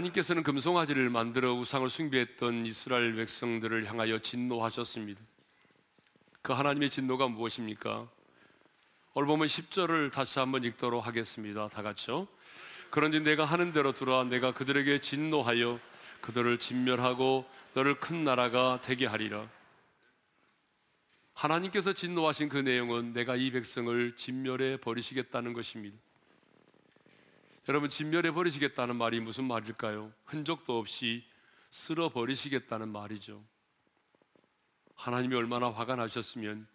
하나님께서는 금송아지를 만들어 우상을 숭배했던 이스라엘 백성들을 향하여 진노하셨습니다. 그 하나님의 진노가 무엇입니까? 오늘 보면 10절을 다시 한번 읽도록 하겠습니다. 다 같이요. 그런지 내가 하는 대로 들어 내가 그들에게 진노하여 그들을 진멸하고 너를 큰 나라가 되게 하리라. 하나님께서 진노하신 그 내용은 내가 이 백성을 진멸해 버리시겠다는 것입니다. 여러분, 진멸해 버리시겠다는 말이 무슨 말일까요? 흔적도 없이 쓸어 버리시겠다는 말이죠. 하나님이 얼마나 화가 나셨으면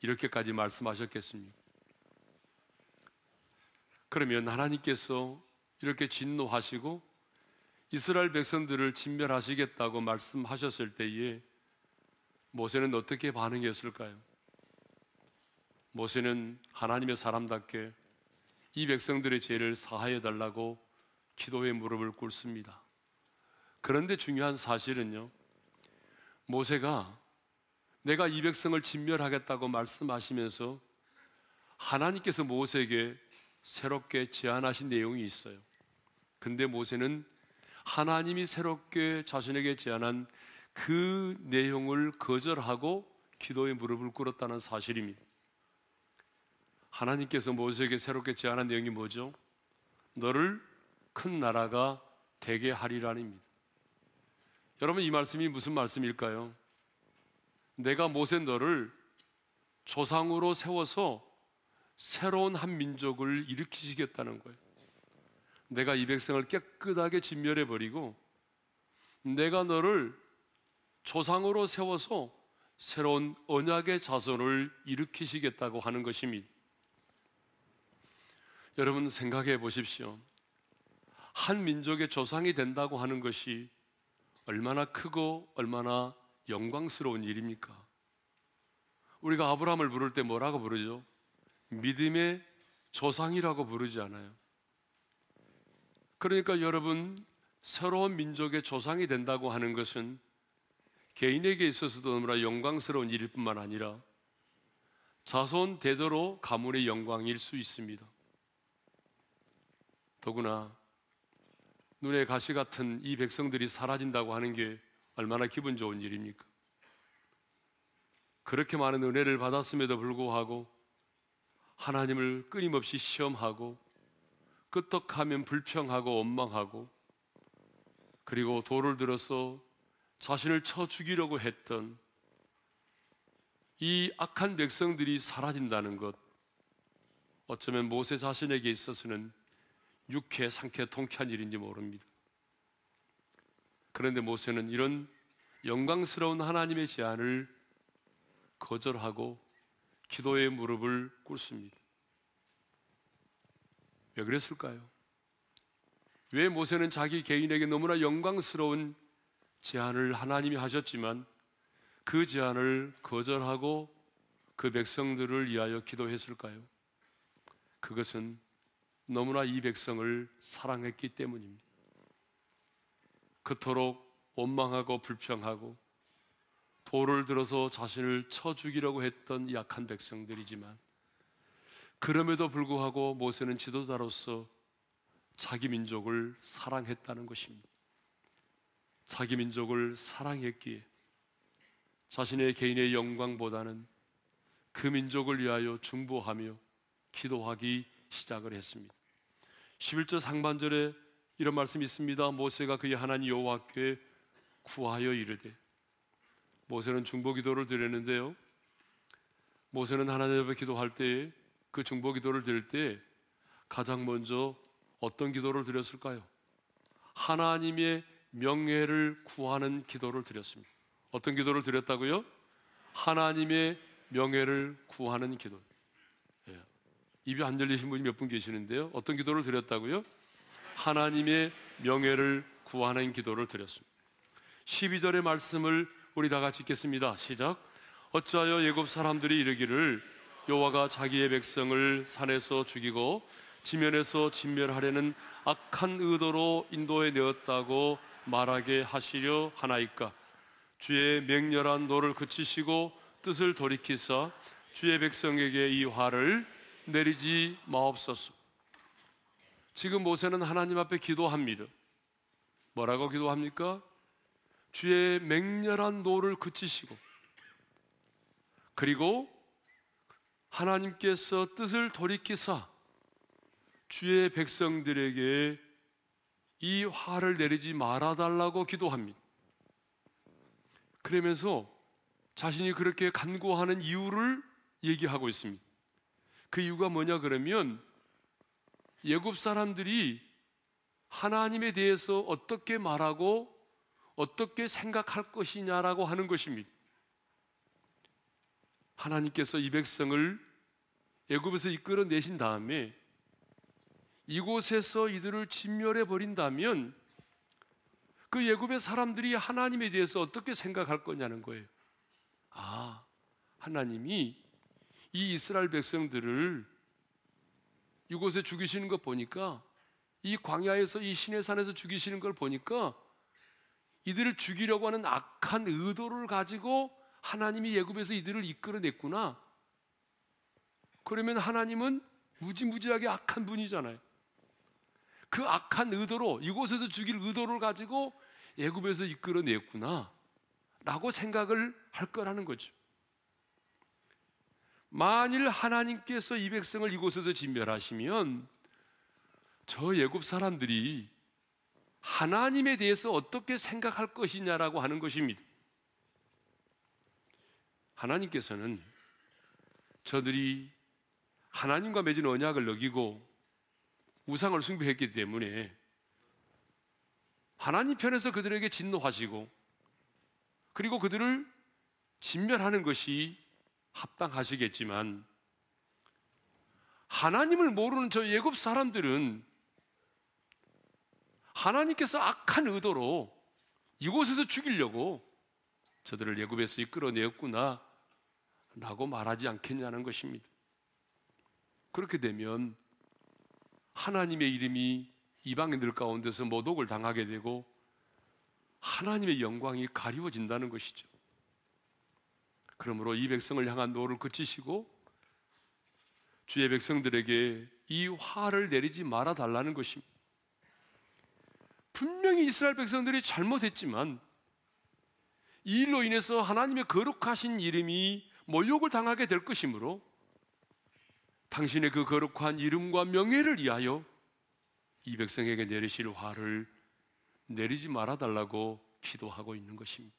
이렇게까지 말씀하셨겠습니까? 그러면 하나님께서 이렇게 진노하시고 이스라엘 백성들을 진멸하시겠다고 말씀하셨을 때에 모세는 어떻게 반응했을까요? 모세는 하나님의 사람답게 이 백성들의 죄를 사하여 달라고 기도의 무릎을 꿇습니다. 그런데 중요한 사실은요, 모세가 내가 이 백성을 진멸하겠다고 말씀하시면서 하나님께서 모세에게 새롭게 제안하신 내용이 있어요. 근데 모세는 하나님이 새롭게 자신에게 제안한 그 내용을 거절하고 기도의 무릎을 꿇었다는 사실입니다. 하나님께서 모세에게 새롭게 제안한 내용이 뭐죠? 너를 큰 나라가 되게 하리라입니다. 여러분 이 말씀이 무슨 말씀일까요? 내가 모세 너를 조상으로 세워서 새로운 한 민족을 일으키시겠다는 거예요. 내가 이 백성을 깨끗하게 진멸해 버리고 내가 너를 조상으로 세워서 새로운 언약의 자손을 일으키시겠다고 하는 것입니다. 여러분 생각해 보십시오. 한 민족의 조상이 된다고 하는 것이 얼마나 크고 얼마나 영광스러운 일입니까? 우리가 아브라함을 부를 때 뭐라고 부르죠? 믿음의 조상이라고 부르지 않아요. 그러니까 여러분, 새로운 민족의 조상이 된다고 하는 것은 개인에게 있어서도 너무나 영광스러운 일일 뿐만 아니라 자손 대대로 가문의 영광일 수 있습니다. 더구나 눈에 가시 같은 이 백성들이 사라진다고 하는 게 얼마나 기분 좋은 일입니까? 그렇게 많은 은혜를 받았음에도 불구하고 하나님을 끊임없이 시험하고 끄떡하면 불평하고 원망하고 그리고 돌을 들어서 자신을 쳐 죽이려고 했던 이 악한 백성들이 사라진다는 것 어쩌면 모세 자신에게 있어서는 육회, 상쾌, 통쾌한 일인지 모릅니다. 그런데 모세는 이런 영광스러운 하나님의 제안을 거절하고 기도의 무릎을 꿇습니다. 왜 그랬을까요? 왜 모세는 자기 개인에게 너무나 영광스러운 제안을 하나님이 하셨지만 그 제안을 거절하고 그 백성들을 위하여 기도했을까요? 그것은 너무나 이 백성을 사랑했기 때문입니다. 그토록 원망하고 불평하고 돌을 들어서 자신을 쳐 죽이려고 했던 약한 백성들이지만 그럼에도 불구하고 모세는 지도자로서 자기 민족을 사랑했다는 것입니다. 자기 민족을 사랑했기에 자신의 개인의 영광보다는 그 민족을 위하여 중보하며 기도하기 시작을 했습니다. 11절 상반절에 이런 말씀이 있습니다. 모세가 그의 하나님 여호와께 구하여 이르되 모세는 중보 기도를 드렸는데요. 모세는 하나님 앞에 기도할 때그 중보 기도를 드릴 때 가장 먼저 어떤 기도를 드렸을까요? 하나님의 명예를 구하는 기도를 드렸습니다. 어떤 기도를 드렸다고요? 하나님의 명예를 구하는 기도. 예. 입이 안 열리신 분이 몇 분 계시는데요. 어떤 기도를 드렸다고요? 하나님의 명예를 구하는 기도를 드렸습니다. 12절의 말씀을 우리 다 같이 읽겠습니다. 시작. 어찌하여 애굽 사람들이 이르기를 여호와가 자기의 백성을 산에서 죽이고 지면에서 진멸하려는 악한 의도로 인도해 내었다고 말하게 하시려 하나이까 주의 맹렬한 노를 그치시고 뜻을 돌이키사 주의 백성에게 이 화를 내리지 마옵소서. 지금 모세는 하나님 앞에 기도합니다. 뭐라고 기도합니까? 주의 맹렬한 노를 그치시고 그리고 하나님께서 뜻을 돌이키사 주의 백성들에게 이 화를 내리지 말아달라고 기도합니다. 그러면서 자신이 그렇게 간구하는 이유를 얘기하고 있습니다. 그 이유가 뭐냐 그러면 예굽 사람들이 하나님에 대해서 어떻게 말하고 어떻게 생각할 것이냐라고 하는 것입니다. 하나님께서 이 백성을 애굽에서 이끌어 내신 다음에 이곳에서 이들을 진멸해 버린다면 그 예굽의 사람들이 하나님에 대해서 어떻게 생각할 거냐는 거예요. 아, 하나님이 이 이스라엘 백성들을 이곳에 죽이시는 것 보니까 이 광야에서 이 신의 산에서 죽이시는 걸 보니까 이들을 죽이려고 하는 악한 의도를 가지고 하나님이 예굽에서 이들을 이끌어냈구나. 그러면 하나님은 무지무지하게 악한 분이잖아요. 그 악한 의도로 이곳에서 죽일 의도를 가지고 예굽에서 이끌어냈구나. 라고 생각을 할 거라는 거죠. 만일 하나님께서 이 백성을 이곳에서 진멸하시면 저 예굽 사람들이 하나님에 대해서 어떻게 생각할 것이냐라고 하는 것입니다. 하나님께서는 저들이 하나님과 맺은 언약을 어기고 우상을 숭배했기 때문에 하나님 편에서 그들에게 진노하시고 그리고 그들을 진멸하는 것이 합당하시겠지만 하나님을 모르는 저 예굽 사람들은 하나님께서 악한 의도로 이곳에서 죽이려고 저들을 예굽에서 이끌어내었구나 라고 말하지 않겠냐는 것입니다. 그렇게 되면 하나님의 이름이 이방인들 가운데서 모독을 당하게 되고 하나님의 영광이 가리워진다는 것이죠. 그러므로 이 백성을 향한 노를 그치시고 주의 백성들에게 이 화를 내리지 말아 달라는 것입니다. 분명히 이스라엘 백성들이 잘못했지만 이 일로 인해서 하나님의 거룩하신 이름이 모욕을 당하게 될 것이므로 당신의 그 거룩한 이름과 명예를 위하여 이 백성에게 내리실 화를 내리지 말아 달라고 기도하고 있는 것입니다.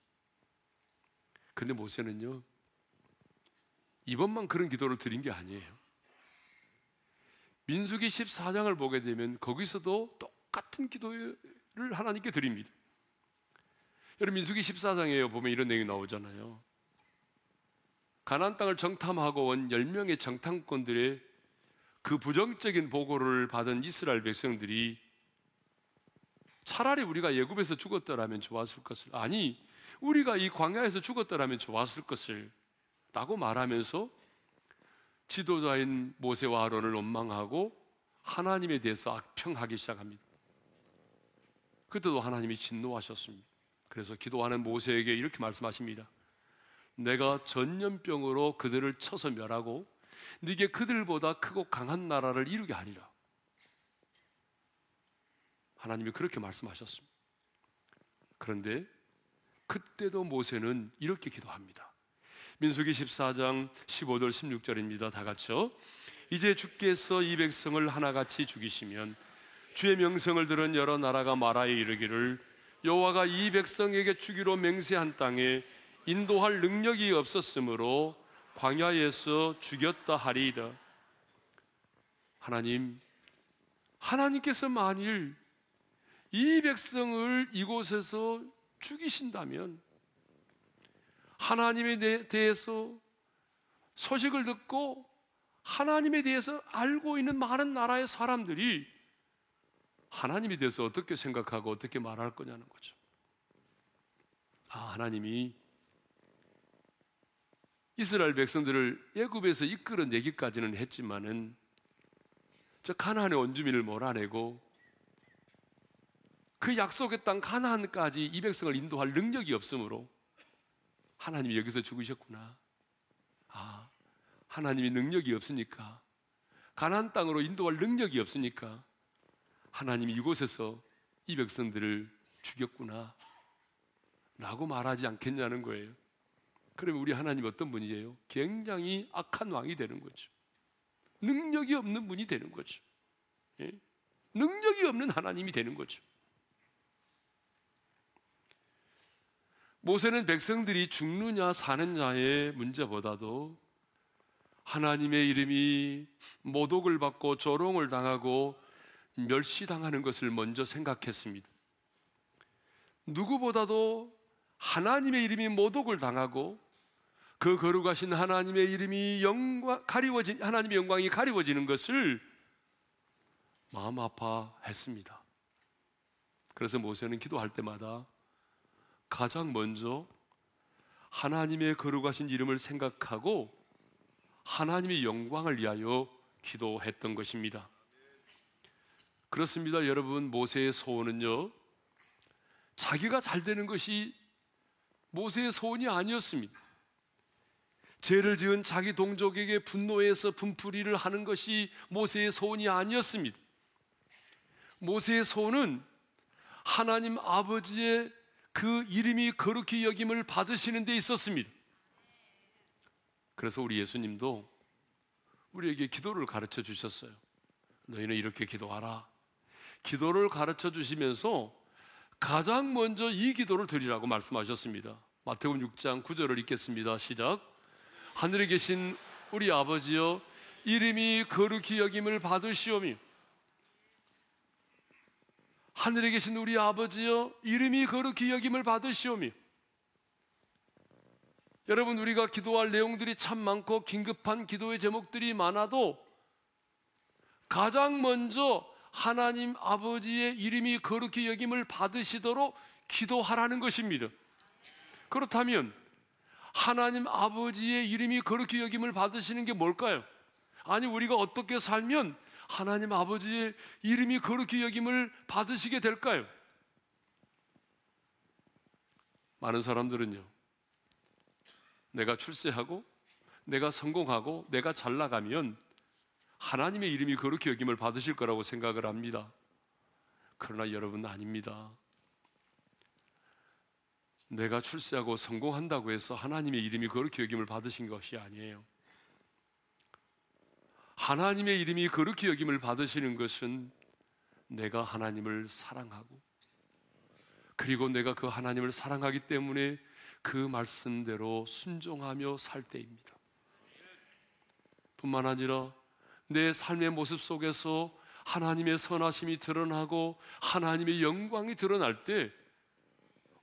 근데 모세는요, 이번만 그런 기도를 드린 게 아니에요. 민수기 14장을 보게 되면 거기서도 똑같은 기도를 하나님께 드립니다. 여러분 민수기 14장에 보면 이런 내용이 나오잖아요. 가나안 땅을 정탐하고 온 10명의 정탐꾼들의 그 부정적인 보고를 받은 이스라엘 백성들이 차라리 우리가 예굽에서 죽었더라면 좋았을 것을 아니 우리가 이 광야에서 죽었더라면 좋았을 것을 라고 말하면서 지도자인 모세와 아론을 원망하고 하나님에 대해서 악평하기 시작합니다. 그때도 하나님이 진노하셨습니다. 그래서 기도하는 모세에게 이렇게 말씀하십니다. 내가 전염병으로 그들을 쳐서 멸하고 네게 그들보다 크고 강한 나라를 이루게 하리라. 하나님이 그렇게 말씀하셨습니다. 그런데 그때도 모세는 이렇게 기도합니다. 민수기 14장 15절 16절입니다. 다 같이요. 이제 주께서 이 백성을 하나같이 죽이시면 주의 명성을 들은 여러 나라가 말하여 이르기를 여호와가 이 백성에게 주기로 맹세한 땅에 인도할 능력이 없었으므로 광야에서 죽였다 하리이다. 하나님, 하나님께서 만일 이 백성을 이곳에서 죽이신다면 하나님에 대해서 소식을 듣고 하나님에 대해서 알고 있는 많은 나라의 사람들이 하나님에 대해서 어떻게 생각하고 어떻게 말할 거냐는 거죠. 아, 하나님이 이스라엘 백성들을 애굽에서 이끌어 내기까지는 했지만은 저 가나안의 원주민을 몰아내고 그 약속의 땅 가나안까지 이 백성을 인도할 능력이 없으므로 하나님이 여기서 죽으셨구나. 아, 하나님이 능력이 없으니까 가나안 땅으로 인도할 능력이 없으니까 하나님이 이곳에서 이 백성들을 죽였구나. 라고 말하지 않겠냐는 거예요. 그러면 우리 하나님 어떤 분이에요? 굉장히 악한 왕이 되는 거죠. 능력이 없는 분이 되는 거죠. 예? 능력이 없는 하나님이 되는 거죠. 모세는 백성들이 죽느냐 사느냐의 문제보다도 하나님의 이름이 모독을 받고 조롱을 당하고 멸시당하는 것을 먼저 생각했습니다. 누구보다도 하나님의 이름이 모독을 당하고 그 거룩하신 하나님의 이름이 영광 가리워진 하나님의 영광이 가리워지는 것을 마음 아파했습니다. 그래서 모세는 기도할 때마다 가장 먼저 하나님의 거룩하신 이름을 생각하고 하나님의 영광을 위하여 기도했던 것입니다. 그렇습니다, 여러분. 모세의 소원은요, 자기가 잘 되는 것이 모세의 소원이 아니었습니다. 죄를 지은 자기 동족에게 분노해서 분풀이를 하는 것이 모세의 소원이 아니었습니다. 모세의 소원은 하나님 아버지의 그 이름이 거룩히 여김을 받으시는 데 있었습니다. 그래서 우리 예수님도 우리에게 기도를 가르쳐 주셨어요. 너희는 이렇게 기도하라. 기도를 가르쳐 주시면서 가장 먼저 이 기도를 드리라고 말씀하셨습니다. 마태복음 6장 9절을 읽겠습니다. 시작. 하늘에 계신 우리 아버지여 이름이 거룩히 여김을 받으시오며 하늘에 계신 우리 아버지여 이름이 거룩히 여김을 받으시오며 여러분 우리가 기도할 내용들이 참 많고 긴급한 기도의 제목들이 많아도 가장 먼저 하나님 아버지의 이름이 거룩히 여김을 받으시도록 기도하라는 것입니다. 그렇다면 하나님 아버지의 이름이 거룩히 여김을 받으시는 게 뭘까요? 아니 우리가 어떻게 살면 하나님 아버지의 이름이 거룩히 여김을 받으시게 될까요? 많은 사람들은요. 내가 출세하고 내가 성공하고 내가 잘 나가면 하나님의 이름이 거룩히 여김을 받으실 거라고 생각을 합니다. 그러나 여러분 아닙니다. 내가 출세하고 성공한다고 해서 하나님의 이름이 거룩히 여김을 받으신 것이 아니에요. 하나님의 이름이 거룩히 여김을 받으시는 것은 내가 하나님을 사랑하고 그리고 내가 그 하나님을 사랑하기 때문에 그 말씀대로 순종하며 살 때입니다. 뿐만 아니라 내 삶의 모습 속에서 하나님의 선하심이 드러나고 하나님의 영광이 드러날 때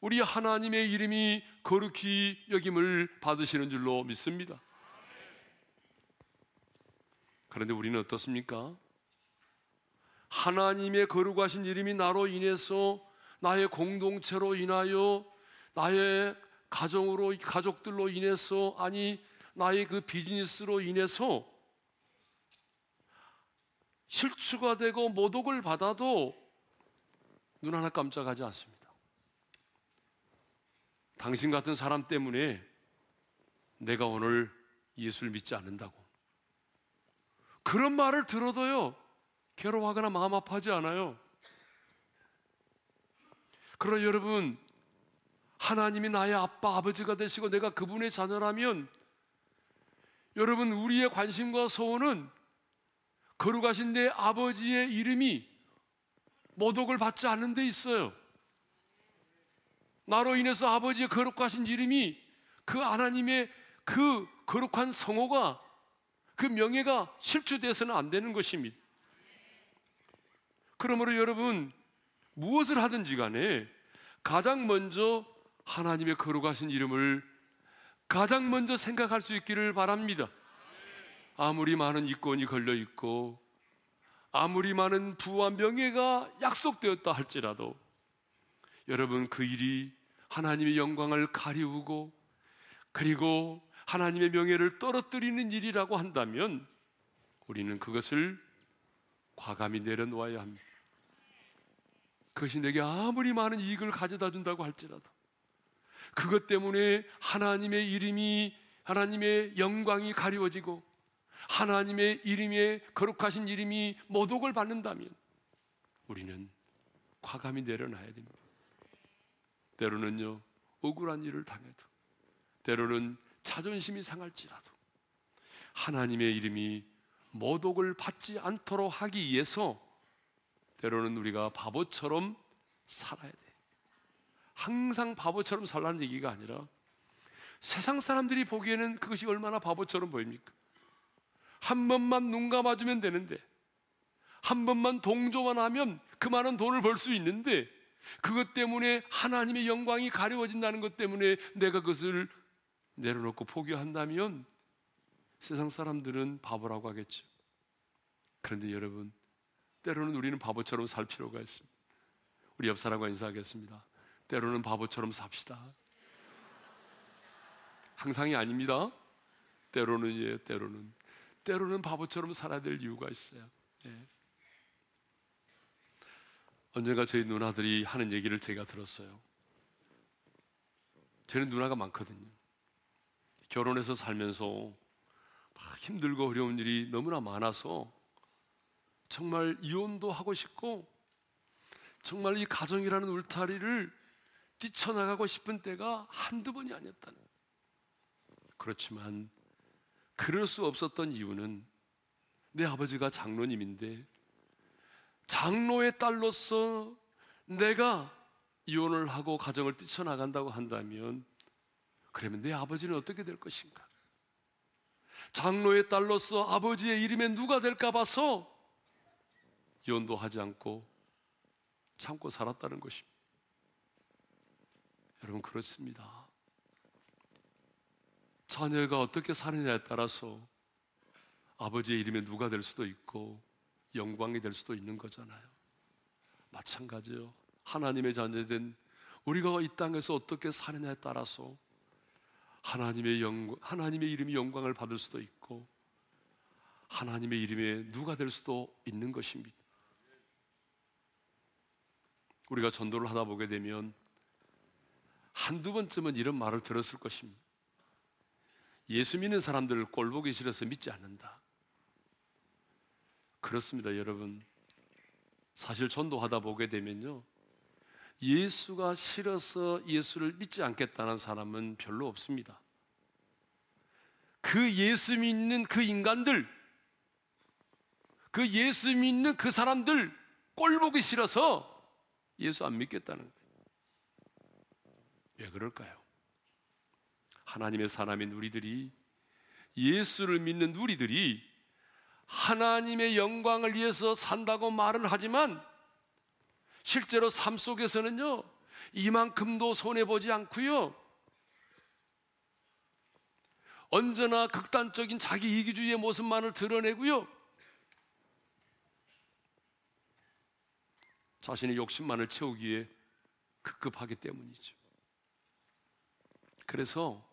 우리 하나님의 이름이 거룩히 여김을 받으시는 줄로 믿습니다. 그런데 우리는 어떻습니까? 하나님의 거룩하신 이름이 나로 인해서 나의 공동체로 인하여 나의 가정으로 가족들로 인해서 아니 나의 그 비즈니스로 인해서 실추가 되고 모독을 받아도 눈 하나 깜짝하지 않습니다. 당신 같은 사람 때문에 내가 오늘 예수를 믿지 않는다고. 그런 말을 들어도요, 괴로워하거나 마음 아파하지 않아요. 그러나 여러분, 하나님이 나의 아빠, 아버지가 되시고 내가 그분의 자녀라면 여러분, 우리의 관심과 소원은 거룩하신 내 아버지의 이름이 모독을 받지 않는 데 있어요. 나로 인해서 아버지의 거룩하신 이름이 그 하나님의 그 거룩한 성호가 그 명예가 실추돼서는 안 되는 것입니다. 그러므로 여러분 무엇을 하든지 간에 가장 먼저 하나님의 거룩하신 이름을 가장 먼저 생각할 수 있기를 바랍니다. 아무리 많은 이권이 걸려 있고 아무리 많은 부와 명예가 약속되었다 할지라도 여러분 그 일이 하나님의 영광을 가리우고 그리고 하나님의 명예를 떨어뜨리는 일이라고 한다면 우리는 그것을 과감히 내려놓아야 합니다. 그것이 내게 아무리 많은 이익을 가져다 준다고 할지라도 그것 때문에 하나님의 이름이 하나님의 영광이 가리워지고 하나님의 이름에 거룩하신 이름이 모독을 받는다면 우리는 과감히 내려놔야 됩니다. 때로는요 억울한 일을 당해도 때로는 자존심이 상할지라도 하나님의 이름이 모독을 받지 않도록 하기 위해서 때로는 우리가 바보처럼 살아야 돼. 항상 바보처럼 살라는 얘기가 아니라 세상 사람들이 보기에는 그것이 얼마나 바보처럼 보입니까? 한 번만 눈 감아주면 되는데 한 번만 동조만 하면 그 많은 돈을 벌 수 있는데 그것 때문에 하나님의 영광이 가려워진다는 것 때문에 내가 그것을 내려놓고 포기한다면 세상 사람들은 바보라고 하겠죠. 그런데 여러분, 때로는 우리는 바보처럼 살 필요가 있습니다. 우리 옆 사람과 인사하겠습니다. 때로는 바보처럼 삽시다. 항상이 아닙니다. 때로는 예, 때로는 때로는 바보처럼 살아야 될 이유가 있어요. 예. 언젠가 저희 누나들이 하는 얘기를 제가 들었어요. 저는 누나가 많거든요. 결혼해서 살면서 힘들고 어려운 일이 너무나 많아서 정말 이혼도 하고 싶고 정말 이 가정이라는 울타리를 뛰쳐나가고 싶은 때가 한두 번이 아니었다는 그렇지만 그럴 수 없었던 이유는 내 아버지가 장로님인데 장로의 딸로서 내가 이혼을 하고 가정을 뛰쳐나간다고 한다면 그러면 내 아버지는 어떻게 될 것인가? 장로의 딸로서 아버지의 이름에 누가 될까 봐서 이혼도 하지 않고 참고 살았다는 것입니다. 여러분 그렇습니다. 자녀가 어떻게 사느냐에 따라서 아버지의 이름에 누가 될 수도 있고 영광이 될 수도 있는 거잖아요. 마찬가지요. 하나님의 자녀된 우리가 이 땅에서 어떻게 사느냐에 따라서 하나님의 영 하나님의 이름이 영광을 받을 수도 있고 하나님의 이름에 누가 될 수도 있는 것입니다. 우리가 전도를 하다 보게 되면 한두 번쯤은 이런 말을 들었을 것입니다. 예수 믿는 사람들을 꼴보기 싫어서 믿지 않는다. 그렇습니다, 여러분. 사실 전도하다 보게 되면요. 예수가 싫어서 예수를 믿지 않겠다는 사람은 별로 없습니다. 그 예수 믿는 그 인간들, 그 예수 믿는 그 사람들 꼴보기 싫어서 예수 안 믿겠다는 거예요. 왜 그럴까요? 하나님의 사람인 우리들이 예수를 믿는 우리들이 하나님의 영광을 위해서 산다고 말은 하지만 실제로 삶 속에서는요, 이만큼도 손해보지 않고요, 언제나 극단적인 자기 이기주의의 모습만을 드러내고요, 자신의 욕심만을 채우기 위해 급급하기 때문이죠. 그래서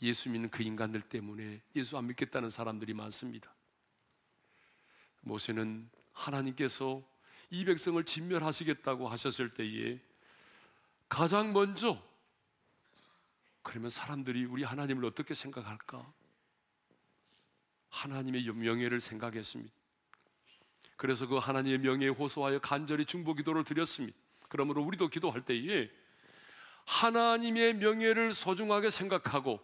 예수 믿는 그 인간들 때문에 예수 안 믿겠다는 사람들이 많습니다. 모세는 하나님께서 이 백성을 진멸하시겠다고 하셨을 때에 가장 먼저 그러면 사람들이 우리 하나님을 어떻게 생각할까? 하나님의 명예를 생각했습니다. 그래서 그 하나님의 명예에 호소하여 간절히 중보 기도를 드렸습니다. 그러므로 우리도 기도할 때에 하나님의 명예를 소중하게 생각하고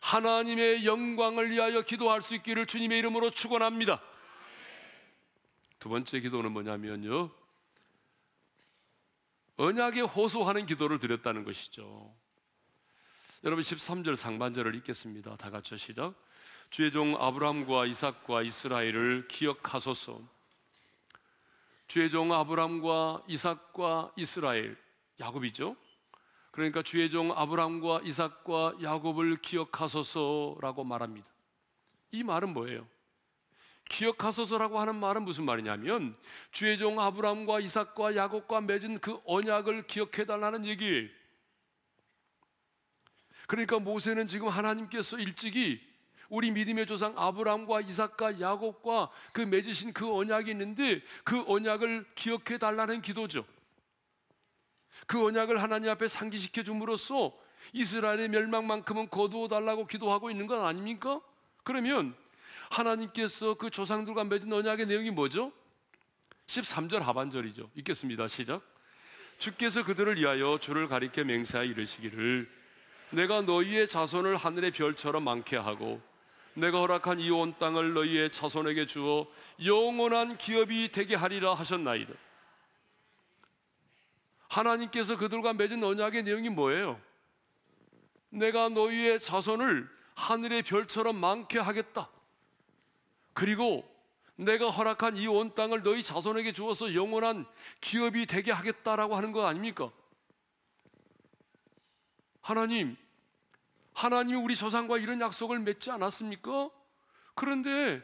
하나님의 영광을 위하여 기도할 수 있기를 주님의 이름으로 축원합니다. 두 번째 기도는 뭐냐면요. 언약에 호소하는 기도를 드렸다는 것이죠. 여러분 13절 상반절을 읽겠습니다. 다 같이 시작. 주의 종 아브람과 이삭과 이스라엘을 기억하소서. 주의 종 아브람과 이삭과 이스라엘 야곱이죠. 그러니까 주의 종 아브람과 이삭과 야곱을 기억하소서라고 말합니다. 이 말은 뭐예요? 기억하소서라고 하는 말은 무슨 말이냐면 주의 종 아브람과 이삭과 야곱과 맺은 그 언약을 기억해 달라는 얘기예요. 그러니까 모세는 지금 하나님께서 일찍이 우리 믿음의 조상 아브람과 이삭과 야곱과 그 맺으신 그 언약이 있는데 그 언약을 기억해 달라는 기도죠. 그 언약을 하나님 앞에 상기시켜 줌으로써 이스라엘의 멸망만큼은 거두어 달라고 기도하고 있는 것 아닙니까? 그러면 하나님께서 그 조상들과 맺은 언약의 내용이 뭐죠? 13절 하반절이죠. 읽겠습니다. 시작. 주께서 그들을 위하여 주를 가리켜 맹세하여 이르시기를 내가 너희의 자손을 하늘의 별처럼 많게 하고 내가 허락한 이 온 땅을 너희의 자손에게 주어 영원한 기업이 되게 하리라 하셨나이다. 하나님께서 그들과 맺은 언약의 내용이 뭐예요? 내가 너희의 자손을 하늘의 별처럼 많게 하겠다. 그리고 내가 허락한 이 온 땅을 너희 자손에게 주어서 영원한 기업이 되게 하겠다라고 하는 거 아닙니까? 하나님, 하나님이 우리 조상과 이런 약속을 맺지 않았습니까? 그런데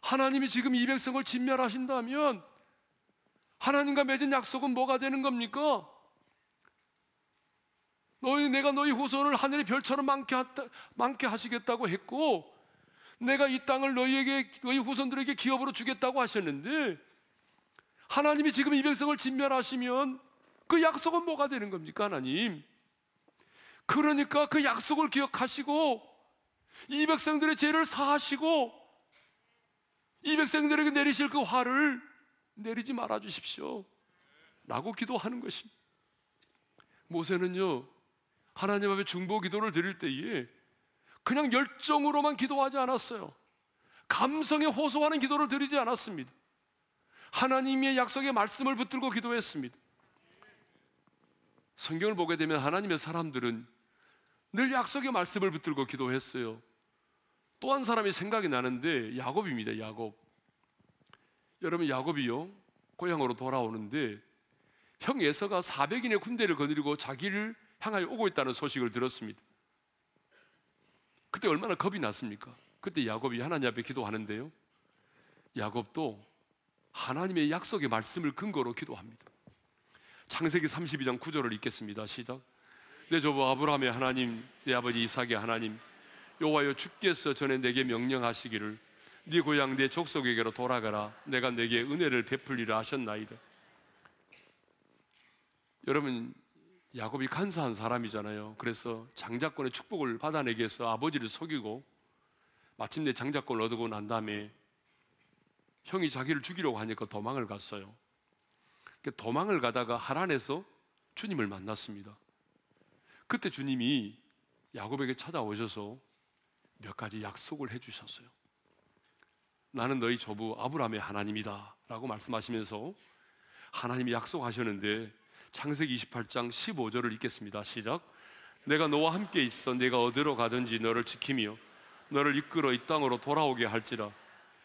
하나님이 지금 이 백성을 진멸하신다면 하나님과 맺은 약속은 뭐가 되는 겁니까? 너희 내가 너희 후손을 하늘의 별처럼 많게, 하, 많게 하시겠다고 했고 내가 이 땅을 너희에게 너희 후손들에게 기업으로 주겠다고 하셨는데 하나님이 지금 이 백성을 진멸하시면 그 약속은 뭐가 되는 겁니까, 하나님? 그러니까 그 약속을 기억하시고 이 백성들의 죄를 사하시고 이 백성들에게 내리실 그 화를 내리지 말아 주십시오. 라고 기도하는 것입니다. 모세는요, 하나님 앞에 중보 기도를 드릴 때에 그냥 열정으로만 기도하지 않았어요. 감성에 호소하는 기도를 드리지 않았습니다. 하나님의 약속의 말씀을 붙들고 기도했습니다. 성경을 보게 되면 하나님의 사람들은 늘 약속의 말씀을 붙들고 기도했어요. 또 한 사람이 생각이 나는데 야곱입니다. 야곱. 여러분 야곱이요 고향으로 돌아오는데 형 에서가 400인의 군대를 거느리고 자기를 향하여 오고 있다는 소식을 들었습니다. 그때 얼마나 겁이 났습니까? 그때 야곱이 하나님 앞에 기도하는데요. 야곱도 하나님의 약속의 말씀을 근거로 기도합니다. 창세기 32장 9절을 읽겠습니다. 시작. 내 조부 아브라함의 하나님, 내 아버지 이삭의 하나님, 여호와여 주께서 전에 내게 명령하시기를 네 고향 내 족속에게로 돌아가라. 내가 내게 은혜를 베풀리라 하셨나이다. 여러분 야곱이 간사한 사람이잖아요. 그래서 장자권의 축복을 받아내기 위해서 아버지를 속이고 마침내 장자권을 얻고 난 다음에 형이 자기를 죽이려고 하니까 도망을 갔어요. 도망을 가다가 하란에서 주님을 만났습니다. 그때 주님이 야곱에게 찾아오셔서 몇 가지 약속을 해주셨어요. 나는 너희 조부 아브라함의 하나님이다 라고 말씀하시면서 하나님이 약속하셨는데 창세기 28장 15절을 읽겠습니다. 시작. 내가 너와 함께 있어 내가 어디로 가든지 너를 지키며 너를 이끌어 이 땅으로 돌아오게 할지라.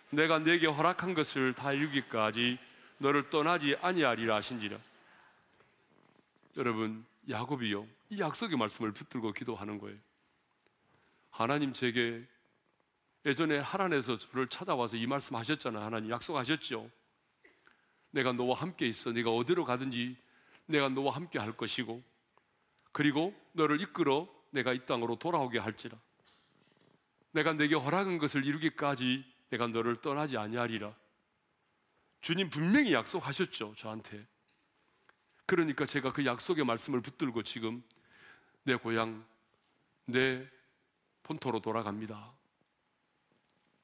내가 내게 허락한 것을 다 이루기까지 너를 떠나지 아니하리라 하신지라. 여러분 야곱이요. 이 약속의 말씀을 붙들고 기도하는 거예요. 하나님 제게 예전에 하란에서 저를 찾아와서 이 말씀 하셨잖아요. 하나님 약속하셨죠? 내가 너와 함께 있어 네가 어디로 가든지 내가 너와 함께 할 것이고 그리고 너를 이끌어 내가 이 땅으로 돌아오게 할지라. 내가 내게 허락한 것을 이루기까지 내가 너를 떠나지 아니하리라. 주님 분명히 약속하셨죠 저한테. 그러니까 제가 그 약속의 말씀을 붙들고 지금 내 고향 내 본토로 돌아갑니다.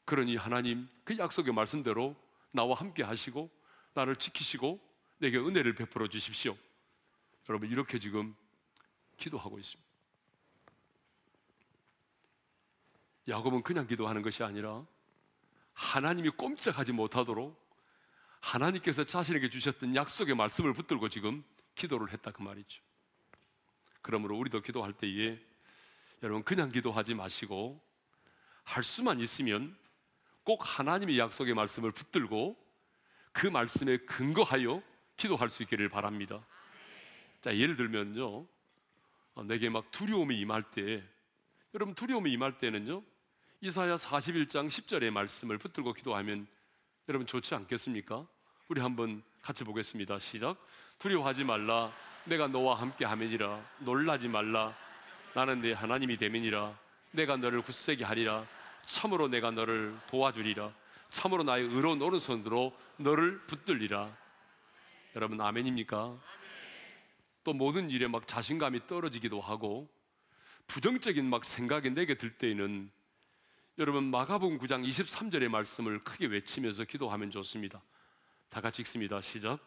그러니 하나님 그 약속의 말씀대로 나와 함께 하시고 나를 지키시고 내게 은혜를 베풀어 주십시오 여러분 이렇게 지금 기도하고 있습니다. 야곱은 그냥 기도하는 것이 아니라 하나님이 꼼짝하지 못하도록 하나님께서 자신에게 주셨던 약속의 말씀을 붙들고 지금 기도를 했다 그 말이죠. 그러므로 우리도 기도할 때에 여러분 그냥 기도하지 마시고 할 수만 있으면 꼭 하나님의 약속의 말씀을 붙들고 그 말씀에 근거하여 기도할 수 있기를 바랍니다. 자, 예를 들면요. 어, 내게 막 두려움이 임할 때, 여러분 두려움이 임할 때는요. 이사야 41장 10절의 말씀을 붙들고 기도하면 여러분 좋지 않겠습니까? 우리 한번 같이 보겠습니다. 시작. 두려워하지 말라. 내가 너와 함께 하면이라. 놀라지 말라. 나는 내 하나님이 되면이라. 내가 너를 굳세게 하리라. 참으로 내가 너를 도와주리라. 참으로 나의 의로운 오른손으로 너를 붙들리라. 여러분 아멘입니까? 또 모든 일에 막 자신감이 떨어지기도 하고 부정적인 막 생각이 내게 들 때에는 여러분 마가복음 9장 23절의 말씀을 크게 외치면서 기도하면 좋습니다. 다 같이 읽습니다. 시작.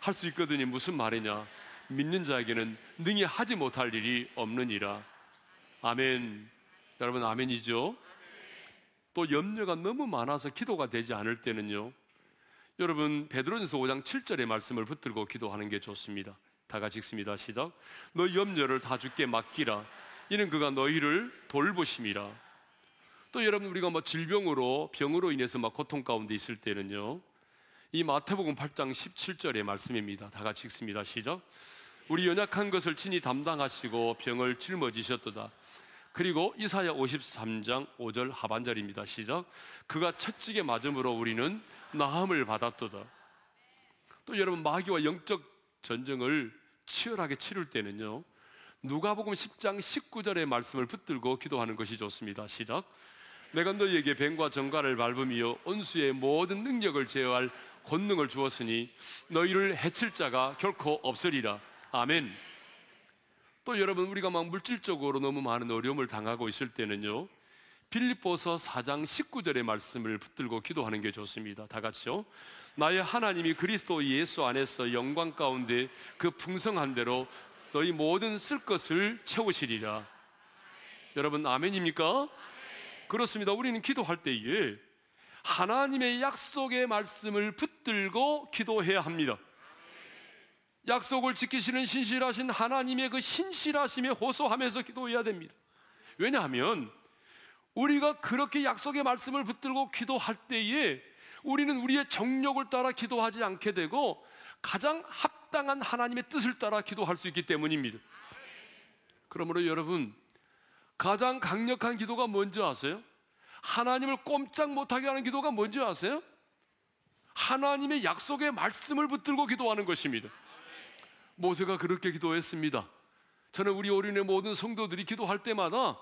할 수 있거든요. 무슨 말이냐? 믿는 자에게는 능히 하지 못할 일이 없느니라. 아멘. 여러분 아멘이죠? 또 염려가 너무 많아서 기도가 되지 않을 때는요. 여러분 베드로전서 5장 7절의 말씀을 붙들고 기도하는 게 좋습니다. 다 같이 읽습니다. 시작. 너 염려를 다 주께 맡기라. 이는 그가 너희를 돌보심이라. 또 여러분 우리가 뭐 질병으로 병으로 인해서 막 고통 가운데 있을 때는요. 이 마태복음 8장 17절의 말씀입니다. 다 같이 읽습니다. 시작. 우리 연약한 것을 친히 담당하시고 병을 짊어지셨도다. 그리고 이사야 53장 5절 하반절입니다. 시작. 그가 채찍에 맞음으로 우리는 나음을 받았도다. 또 여러분 마귀와 영적 전쟁을 치열하게 치를 때는요. 누가복음 10장 19절의 말씀을 붙들고 기도하는 것이 좋습니다. 시작. 내가 너희에게 뱀과 정갈을 밟으며 온수의 모든 능력을 제어할 권능을 주었으니 너희를 해칠 자가 결코 없으리라. 아멘. 또 여러분 우리가 막 물질적으로 너무 많은 어려움을 당하고 있을 때는요. 빌립보서 4장 19절의 말씀을 붙들고 기도하는 게 좋습니다. 다 같이요. 나의 하나님이 그리스도 예수 안에서 영광 가운데 그 풍성한 대로 너희 모든 쓸 것을 채우시리라. 여러분 아멘입니까? 그렇습니다. 우리는 기도할 때에 하나님의 약속의 말씀을 붙들고 기도해야 합니다. 약속을 지키시는 신실하신 하나님의 그 신실하심에 호소하면서 기도해야 됩니다. 왜냐하면 우리가 그렇게 약속의 말씀을 붙들고 기도할 때에 우리는 우리의 정력을 따라 기도하지 않게 되고 가장 합당한 하나님의 뜻을 따라 기도할 수 있기 때문입니다. 그러므로 여러분 가장 강력한 기도가 뭔지 아세요? 하나님을 꼼짝 못하게 하는 기도가 뭔지 아세요? 하나님의 약속의 말씀을 붙들고 기도하는 것입니다. 모세가 그렇게 기도했습니다. 저는 우리 어린의 모든 성도들이 기도할 때마다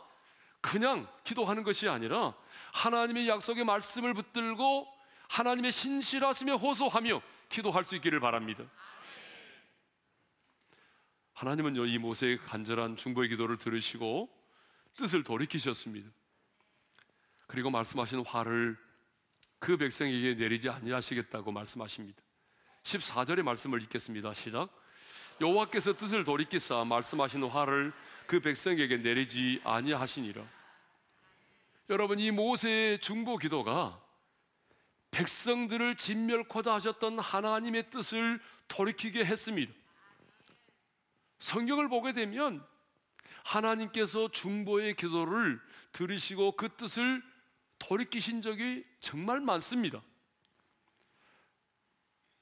그냥 기도하는 것이 아니라 하나님의 약속의 말씀을 붙들고 하나님의 신실하심에 호소하며 기도할 수 있기를 바랍니다. 하나님은요, 이 모세의 간절한 중보의 기도를 들으시고 뜻을 돌이키셨습니다. 그리고 말씀하신 화를 그 백성에게 내리지 아니하시겠다고 말씀하십니다. 14절의 말씀을 읽겠습니다. 시작. 여호와께서 뜻을 돌이키사 말씀하신 화를 그 백성에게 내리지 아니하시니라. 여러분 이 모세의 중보 기도가 백성들을 진멸코다 하셨던 하나님의 뜻을 돌이키게 했습니다. 성경을 보게 되면 하나님께서 중보의 기도를 들으시고 그 뜻을 돌이키신 적이 정말 많습니다.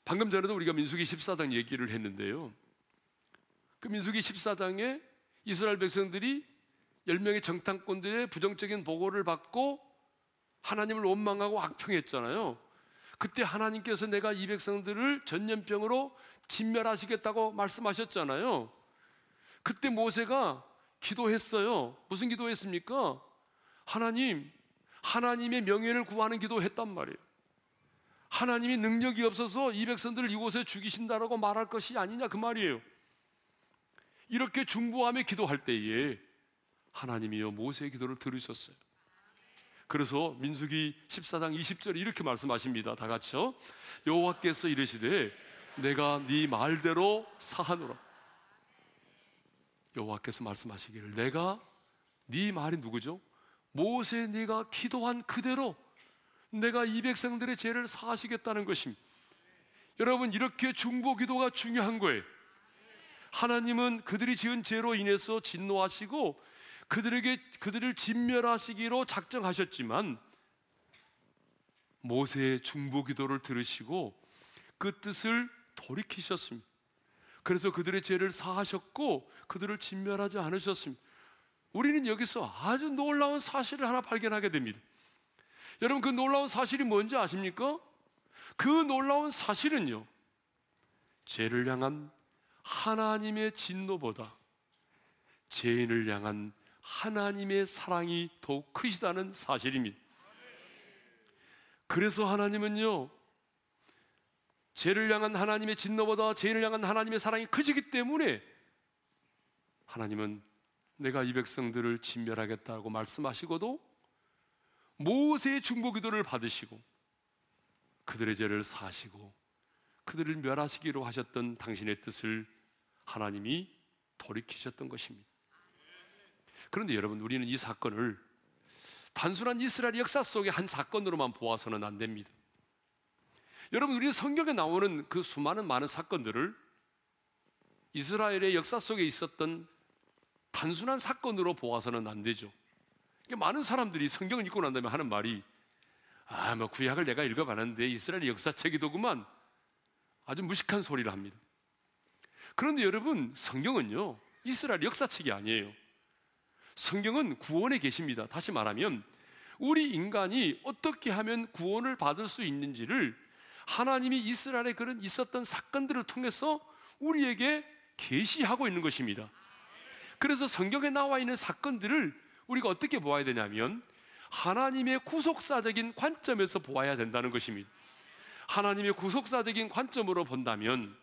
방금 전에도 우리가 민수기 14장 얘기를 했는데요. 그 민수기 14장에 이스라엘 백성들이 10명의 정탐꾼들의 부정적인 보고를 받고 하나님을 원망하고 악평했잖아요. 그때 하나님께서 내가 이 백성들을 전염병으로 진멸하시겠다고 말씀하셨잖아요. 그때 모세가 기도했어요. 무슨 기도했습니까? 하나님, 하나님의 명예를 구하는 기도했단 말이에요. 하나님이 능력이 없어서 이 백성들을 이곳에 죽이신다라고 말할 것이 아니냐 그 말이에요. 이렇게 중보하며 기도할 때에 하나님이요 모세의 기도를 들으셨어요. 그래서 민수기 14장 20절에 이렇게 말씀하십니다. 다 같이요. 여호와께서 이르시되 내가 네 말대로 사하노라. 여호와께서 말씀하시기를 내가 네 말이 누구죠? 모세 네가 기도한 그대로 내가 이 백성들의 죄를 사하시겠다는 것입니다. 여러분 이렇게 중보 기도가 중요한 거예요. 하나님은 그들이 지은 죄로 인해서 진노하시고 그들에게 그들을 진멸하시기로 작정하셨지만 모세의 중보 기도를 들으시고 그 뜻을 돌이키셨습니다. 그래서 그들의 죄를 사하셨고 그들을 진멸하지 않으셨습니다. 우리는 여기서 아주 놀라운 사실을 하나 발견하게 됩니다. 여러분 그 놀라운 사실이 뭔지 아십니까? 그 놀라운 사실은요. 죄를 향한 하나님의 진노보다 죄인을 향한 하나님의 사랑이 더욱 크시다는 사실입니다. 그래서 하나님은요, 죄를 향한 하나님의 진노보다 죄인을 향한 하나님의 사랑이 크시기 때문에 하나님은 내가 이 백성들을 진멸하겠다고 말씀하시고도 모세의 중보 기도를 받으시고 그들의 죄를 사시고 그들을 멸하시기로 하셨던 당신의 뜻을 하나님이 돌이키셨던 것입니다. 그런데 여러분, 우리는 이 사건을 단순한 이스라엘 역사 속의 한 사건으로만 보아서는 안 됩니다. 여러분, 우리 성경에 나오는 그 수많은 많은 사건들을 이스라엘의 역사 속에 있었던 단순한 사건으로 보아서는 안 되죠. 많은 사람들이 성경을 읽고 난 다음에 하는 말이 아, 뭐 구약을 내가 읽어봤는데 이스라엘 역사책이더구만 아주 무식한 소리를 합니다. 그런데 여러분, 성경은요, 이스라엘 역사책이 아니에요. 성경은 구원에 계십니다. 다시 말하면, 우리 인간이 어떻게 하면 구원을 받을 수 있는지를 하나님이 이스라엘에 그런 있었던 사건들을 통해서 우리에게 계시하고 있는 것입니다. 그래서 성경에 나와 있는 사건들을 우리가 어떻게 보아야 되냐면 하나님의 구속사적인 관점에서 보아야 된다는 것입니다. 하나님의 구속사적인 관점으로 본다면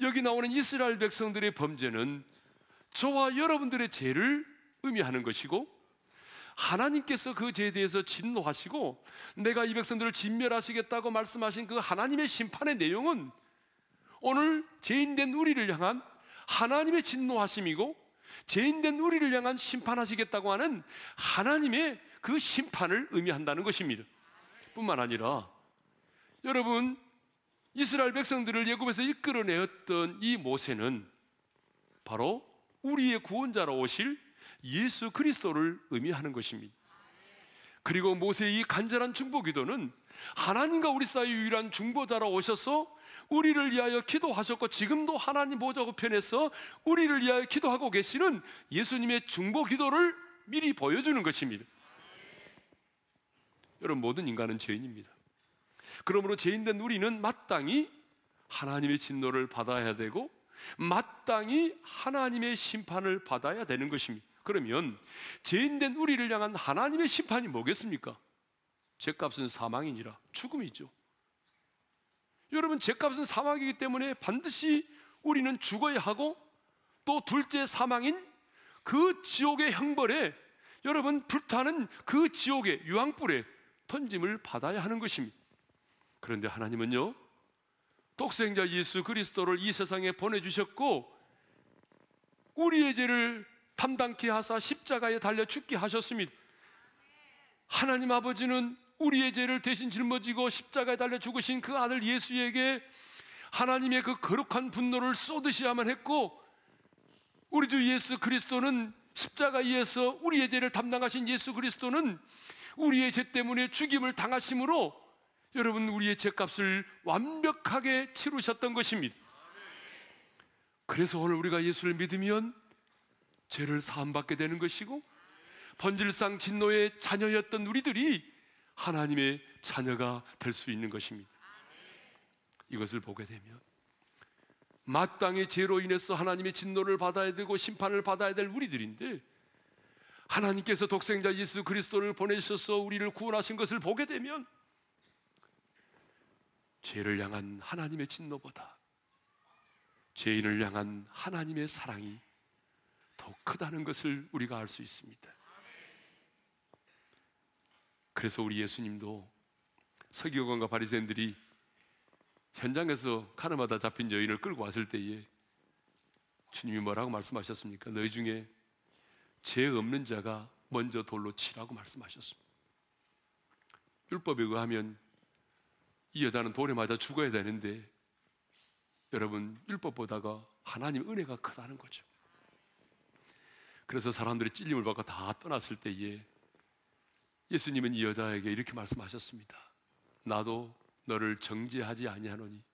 여기 나오는 이스라엘 백성들의 범죄는 저와 여러분들의 죄를 의미하는 것이고 하나님께서 그 죄에 대해서 진노하시고 내가 이 백성들을 진멸하시겠다고 말씀하신 그 하나님의 심판의 내용은 오늘 죄인된 우리를 향한 하나님의 진노하심이고 죄인된 우리를 향한 심판하시겠다고 하는 하나님의 그 심판을 의미한다는 것입니다. 뿐만 아니라 여러분 이스라엘 백성들을 예굽에서 이끌어내었던 이 모세는 바로 우리의 구원자로 오실 예수 그리스도를 의미하는 것입니다. 그리고 모세의 이 간절한 중보 기도는 하나님과 우리 사이 유일한 중보자로 오셔서 우리를 위하여 기도하셨고 지금도 하나님 보좌 우편에서 우리를 위하여 기도하고 계시는 예수님의 중보 기도를 미리 보여주는 것입니다. 여러분 모든 인간은 죄인입니다. 그러므로 죄인된 우리는 마땅히 하나님의 진노를 받아야 되고 마땅히 하나님의 심판을 받아야 되는 것입니다. 그러면 죄인된 우리를 향한 하나님의 심판이 뭐겠습니까? 죄값은 사망이니라 죽음이죠. 여러분 죄값은 사망이기 때문에 반드시 우리는 죽어야 하고 또 둘째 사망인 그 지옥의 형벌에 여러분 불타는 그 지옥의 유황불에 던짐을 받아야 하는 것입니다. 그런데 하나님은요, 독생자 예수 그리스도를 이 세상에 보내주셨고, 우리의 죄를 담당케 하사 십자가에 달려 죽게 하셨습니다. 하나님 아버지는 우리의 죄를 대신 짊어지고 십자가에 달려 죽으신 그 아들 예수에게 하나님의 그 거룩한 분노를 쏟으셔야만 했고, 우리 주 예수 그리스도는 십자가에서 우리의 죄를 담당하신 예수 그리스도는 우리의 죄 때문에 죽임을 당하심으로 여러분 우리의 죄값을 완벽하게 치르셨던 것입니다. 그래서 오늘 우리가 예수를 믿으면 죄를 사함받게 되는 것이고 번질상 진노의 자녀였던 우리들이 하나님의 자녀가 될 수 있는 것입니다. 이것을 보게 되면 마땅히 죄로 인해서 하나님의 진노를 받아야 되고 심판을 받아야 될 우리들인데 하나님께서 독생자 예수 그리스도를 보내셔서 우리를 구원하신 것을 보게 되면 죄를 향한 하나님의 진노보다 죄인을 향한 하나님의 사랑이 더 크다는 것을 우리가 알 수 있습니다. 그래서 우리 예수님도 서기관과 바리새인들이 현장에서 카르마다 잡힌 여인을 끌고 왔을 때에 주님이 뭐라고 말씀하셨습니까? 너희 중에 죄 없는 자가 먼저 돌로 치라고 말씀하셨습니다. 율법에 의하면 이 여자는 돌에 맞아 죽어야 되는데 여러분 율법보다가 하나님 은혜가 크다는 거죠. 그래서 사람들이 찔림을 받고 다 떠났을 때에 예수님은 이 여자에게 이렇게 말씀하셨습니다. 나도 너를 정죄하지 아니하노니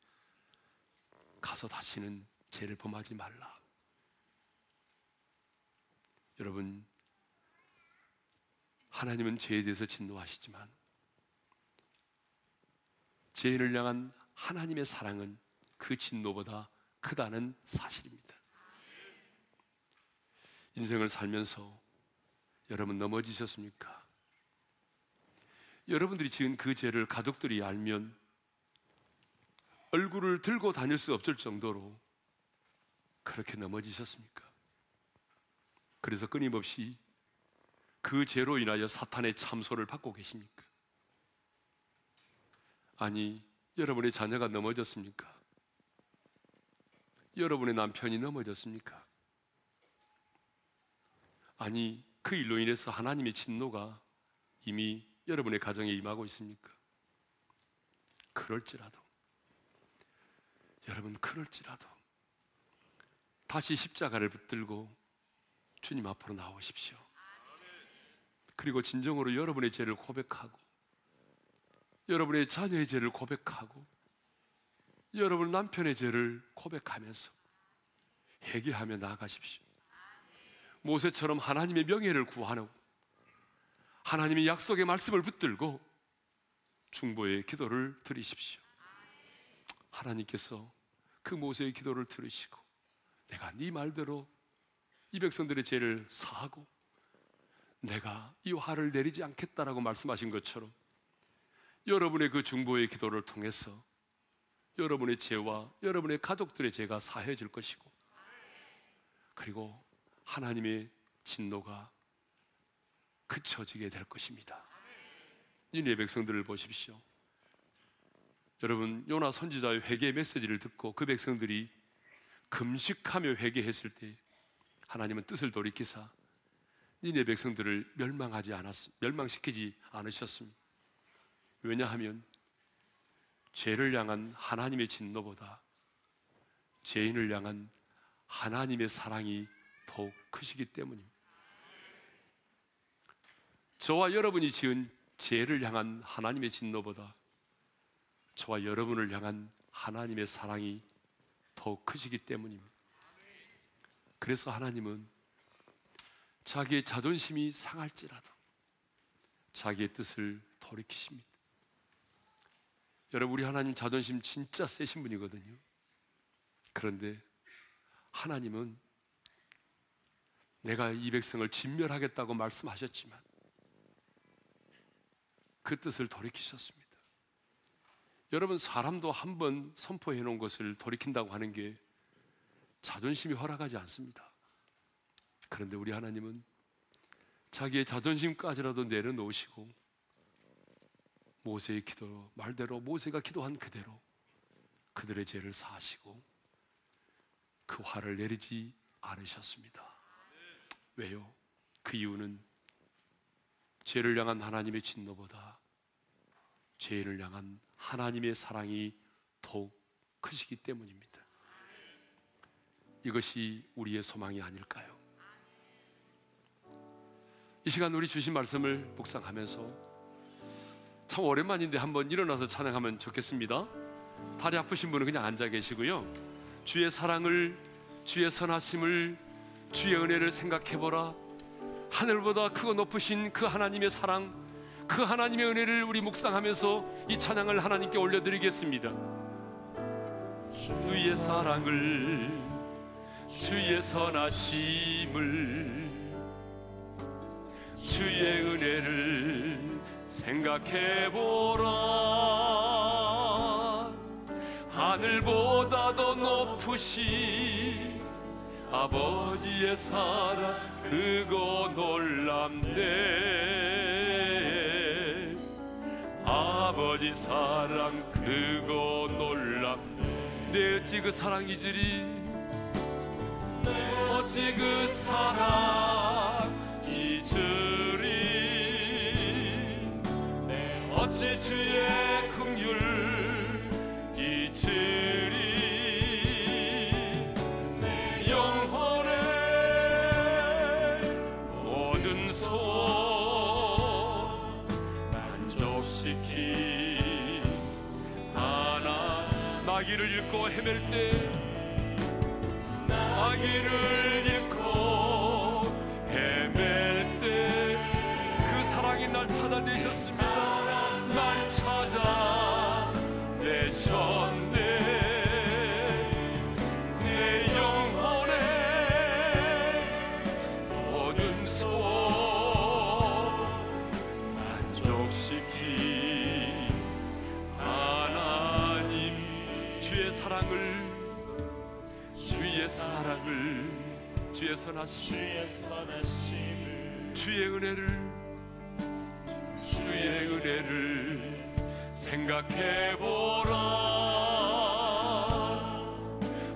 가서 다시는 죄를 범하지 말라. 여러분 하나님은 죄에 대해서 진노하시지만 죄인을 향한 하나님의 사랑은 그 진노보다 크다는 사실입니다. 인생을 살면서 여러분 넘어지셨습니까? 여러분들이 지은 그 죄를 가족들이 알면 얼굴을 들고 다닐 수 없을 정도로 그렇게 넘어지셨습니까? 그래서 끊임없이 그 죄로 인하여 사탄의 참소를 받고 계십니까? 아니, 여러분의 자녀가 넘어졌습니까? 여러분의 남편이 넘어졌습니까? 아니, 그 일로 인해서 하나님의 진노가 이미 여러분의 가정에 임하고 있습니까? 그럴지라도, 여러분, 그럴지라도, 다시 십자가를 붙들고 주님 앞으로 나오십시오. 그리고 진정으로 여러분의 죄를 고백하고, 여러분의 자녀의 죄를 고백하고, 여러분 남편의 죄를 고백하면서 회개하며 나아가십시오. 모세처럼 하나님의 명예를 구하고 하나님의 약속의 말씀을 붙들고 중보의 기도를 드리십시오. 하나님께서 그 모세의 기도를 들으시고 내가 네 말대로 이 백성들의 죄를 사하고 내가 이 화를 내리지 않겠다라고 말씀하신 것처럼 여러분의 그 중보의 기도를 통해서 여러분의 죄와 여러분의 가족들의 죄가 사해질 것이고 그리고 하나님의 진노가 그쳐지게 될 것입니다. 니네 백성들을 보십시오. 여러분 요나 선지자의 회개 메시지를 듣고 그 백성들이 금식하며 회개했을 때 하나님은 뜻을 돌이키사 니네 백성들을 멸망하지 않았 멸망시키지 않으셨습니다. 왜냐하면 죄를 향한 하나님의 진노보다 죄인을 향한 하나님의 사랑이 더욱 크시기 때문입니다. 저와 여러분이 지은 죄를 향한 하나님의 진노보다 저와 여러분을 향한 하나님의 사랑이 더욱 크시기 때문입니다. 그래서 하나님은 자기의 자존심이 상할지라도 자기의 뜻을 돌이키십니다. 여러분, 우리 하나님 자존심 진짜 세신 분이거든요. 그런데 하나님은 내가 이 백성을 진멸하겠다고 말씀하셨지만 그 뜻을 돌이키셨습니다. 여러분, 사람도 한 번 선포해 놓은 것을 돌이킨다고 하는 게 자존심이 허락하지 않습니다. 그런데 우리 하나님은 자기의 자존심까지라도 내려놓으시고 모세의 기도 말대로 모세가 기도한 그대로 그들의 죄를 사하시고 그 화를 내리지 않으셨습니다. 왜요? 그 이유는 죄를 향한 하나님의 진노보다 죄인을 향한 하나님의 사랑이 더욱 크시기 때문입니다. 이것이 우리의 소망이 아닐까요? 이 시간 우리 주신 말씀을 묵상하면서 참 오랜만인데 한번 일어나서 찬양하면 좋겠습니다. 다리 아프신 분은 그냥 앉아 계시고요. 주의 사랑을, 주의 선하심을, 주의 은혜를 생각해 보라. 하늘보다 크고 높으신 그 하나님의 사랑, 그 하나님의 은혜를 우리 묵상하면서 이 찬양을 하나님께 올려드리겠습니다. 주의 사랑을, 주의 선하심을, 주의 은혜를 생각해보라 하늘보다 더 높으신 아버지의 사랑 그거 놀랍네. 아버지 사랑 그거 놀랍네. 내 어찌 그 사랑 이으리 어찌 그 사랑 잊으리 어찌 주의 긍휼 잊으 헤맬 때 나기를 사랑을 주의 사랑을 주의 선하심 주의 은혜를 주의 은혜를 생각해보라.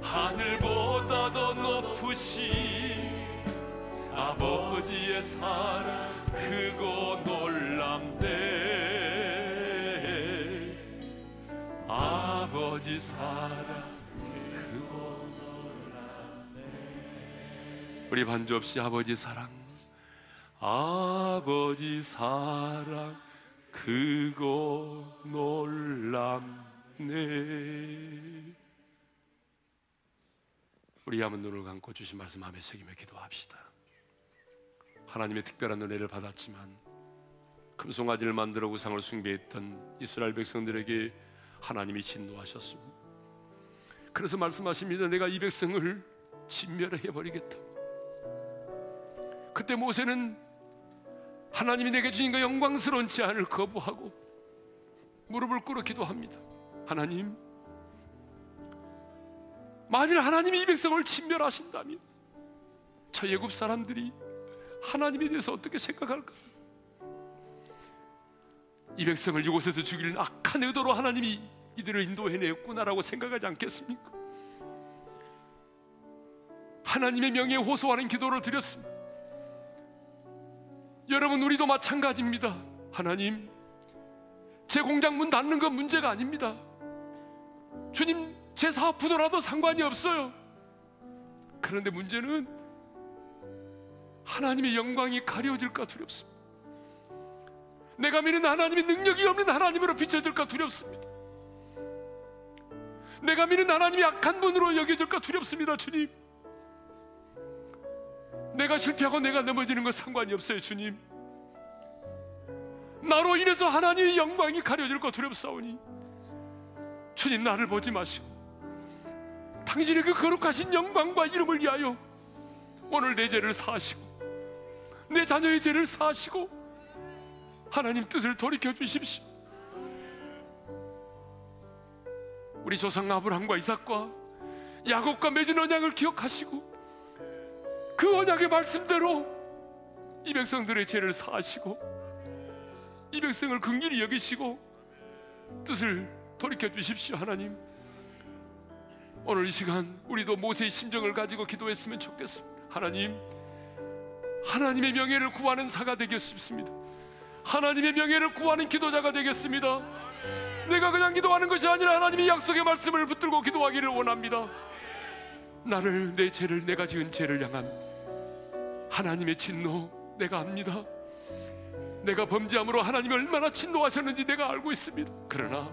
하늘보다 더 높으신 아버지의 사랑. 우리 반주 없이 아버지 사랑 아버지 사랑 크고 놀랍네 우리 한번 눈을 감고 주신 말씀 마음에 새기며 기도합시다. 하나님의 특별한 은혜를 받았지만 금송아지를 만들어 우상을 숭배했던 이스라엘 백성들에게 하나님이 진노하셨습니다. 그래서 말씀하십니다. 내가 이 백성을 진멸해 버리겠다. 그때 모세는 하나님이 내게 주신 그 영광스러운 제안을 거부하고 무릎을 꿇어 기도합니다. 하나님, 만일 하나님이 이 백성을 진멸하신다면 저 예굽 사람들이 하나님에 대해서 어떻게 생각할까? 이 백성을 이곳에서 죽일 악 한 의도로 하나님이 이들을 인도해냈구나라고 생각하지 않겠습니까? 하나님의 명예에 호소하는 기도를 드렸습니다. 여러분 우리도 마찬가지입니다. 하나님, 제 공장 문 닫는 건 문제가 아닙니다. 주님 제 사업 부도라도 상관이 없어요. 그런데 문제는 하나님의 영광이 가려질까 두렵습니다. 내가 믿는 하나님이 능력이 없는 하나님으로 비춰질까 두렵습니다. 내가 믿는 하나님이 악한 분으로 여겨질까 두렵습니다, 주님. 내가 실패하고 내가 넘어지는 건 상관이 없어요, 주님. 나로 인해서 하나님의 영광이 가려질까 두렵사오니 주님 나를 보지 마시고 당신의 그 거룩하신 영광과 이름을 위하여 오늘 내 죄를 사하시고 내 자녀의 죄를 사하시고 하나님 뜻을 돌이켜 주십시오. 우리 조상 아브라함과 이삭과 야곱과 맺은 언약을 기억하시고 그 언약의 말씀대로 이 백성들의 죄를 사하시고 이 백성을 긍휼히 여기시고 뜻을 돌이켜 주십시오 하나님 오늘 이 시간 우리도 모세의 심정을 가지고 기도했으면 좋겠습니다. 하나님, 하나님의 명예를 구하는 사가 되겠습니다. 하나님의 명예를 구하는 기도자가 되겠습니다. 내가 그냥 기도하는 것이 아니라 하나님의 약속의 말씀을 붙들고 기도하기를 원합니다. 나를 내 죄를 내가 지은 죄를 향한 하나님의 진노 내가 압니다. 내가 범죄함으로 하나님이 얼마나 진노하셨는지 내가 알고 있습니다. 그러나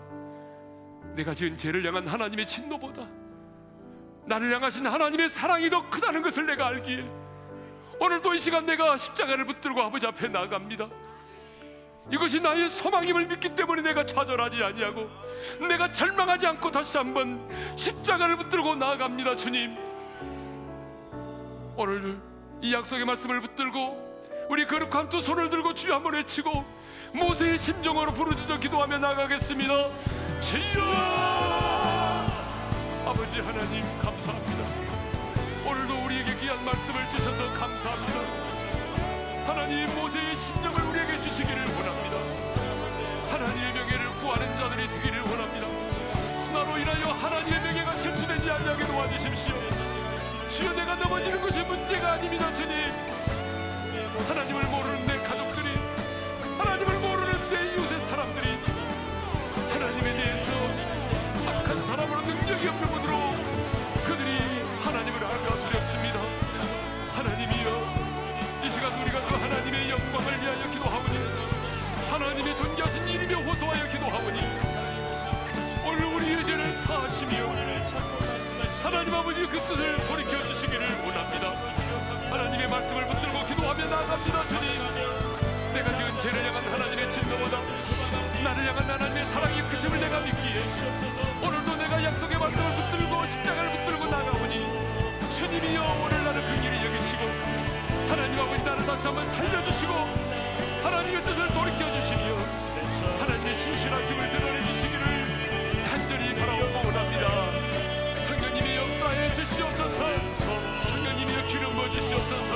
내가 지은 죄를 향한 하나님의 진노보다 나를 향하신 하나님의 사랑이 더 크다는 것을 내가 알기에 오늘도 이 시간 내가 십자가를 붙들고 아버지 앞에 나갑니다. 이것이 나의 소망임을 믿기 때문에 내가 좌절하지 아니하고 내가 절망하지 않고 다시 한번 십자가를 붙들고 나아갑니다 주님. 오늘 이 약속의 말씀을 붙들고 우리 거룩한 두 손을 들고 주여 한번 외치고 모세의 심정으로 부르짖어 기도하며 나가겠습니다. 주여! 아버지 하나님 하나님의 명예를 구하는 자들이 되기를 원합니다. 나로 인하여 하나님의 명예가 실추되지 않게 도와주십시오. 주여 내가 넘어지는 것이 문제가 아닙니다, 주님. 하나님을 모르는 내 가족들이 하나님을 하나님 아버지 그 뜻을 돌이켜 주시기를 원합니다 하나님의 말씀을 붙들고 기도하며 나갑시다 주님 내가 지은 죄를 향한 하나님의 진노보다 나를 향한 하나님의 사랑이 크심을 내가 믿기에 오늘도 내가 약속의 말씀을 붙들고 십자가를 붙들고 나가오니 주님이여 오늘 나를 긍휼히 여기시고 하나님 아버지 나를 다시 한번 살려주시고 하나님의 뜻을 돌이켜 주시며 하나님의 신실하심을 드러내 주시기를 간절히. 성령님의 역사해 주시옵소서. 성령님이여 기름 부어 주시옵소서.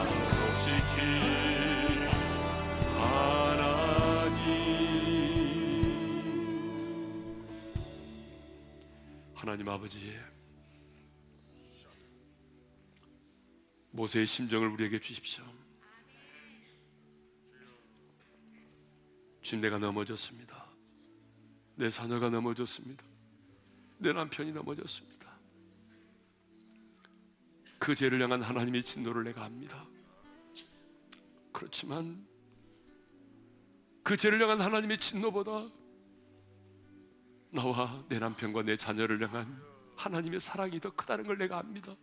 안복시키 하나님. 하나님 아버지 모세의 심정을 우리에게 주십시오. 지금 내가 넘어졌습니다. 내 자녀가 넘어졌습니다. 내 남편이 넘어졌습니다. 그 죄를 향한 하나님의 진노를 내가 압니다. 그렇지만 그 죄를 향한 하나님의 진노보다 나와 내 남편과 내 자녀를 향한 하나님의 사랑이 더 크다는 걸 내가 압니다.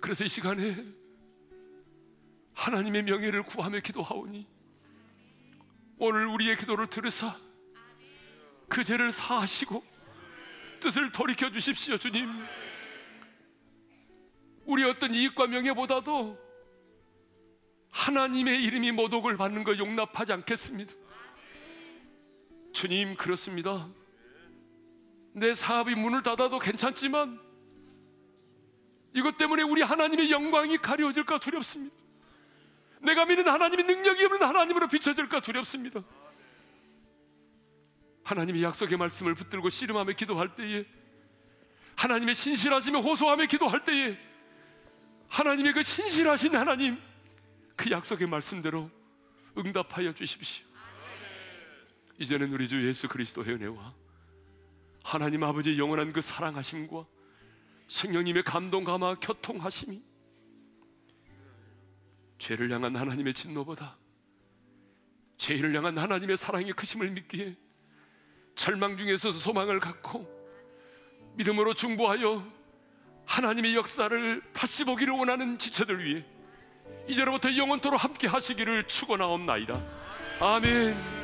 그래서 이 시간에 하나님의 명예를 구하며 기도하오니 오늘 우리의 기도를 들으사 그 죄를 사하시고 뜻을 돌이켜 주십시오, 주님. 우리 어떤 이익과 명예보다도 하나님의 이름이 모독을 받는 거 용납하지 않겠습니다. 주님, 그렇습니다. 내 사업이 문을 닫아도 괜찮지만 이것 때문에 우리 하나님의 영광이 가려질까 두렵습니다. 내가 믿는 하나님의 능력이 없는 하나님으로 비춰질까 두렵습니다. 하나님의 약속의 말씀을 붙들고 씨름하며 기도할 때에 하나님의 신실하심에 호소하며 기도할 때에 하나님의 그 신실하신 하나님 그 약속의 말씀대로 응답하여 주십시오. 이제는 우리 주 예수 그리스도의 은혜와 하나님 아버지의 영원한 그 사랑하심과 성령님의 감동 감화 교통하심이 죄를 향한 하나님의 진노보다 죄를 향한 하나님의 사랑의 크심을 믿기에 절망 중에서 소망을 갖고 믿음으로 중보하여 하나님의 역사를 다시 보기를 원하는 지체들 위해 이제로부터 영원토록 함께 하시기를 축원하옵나이다. 아멘.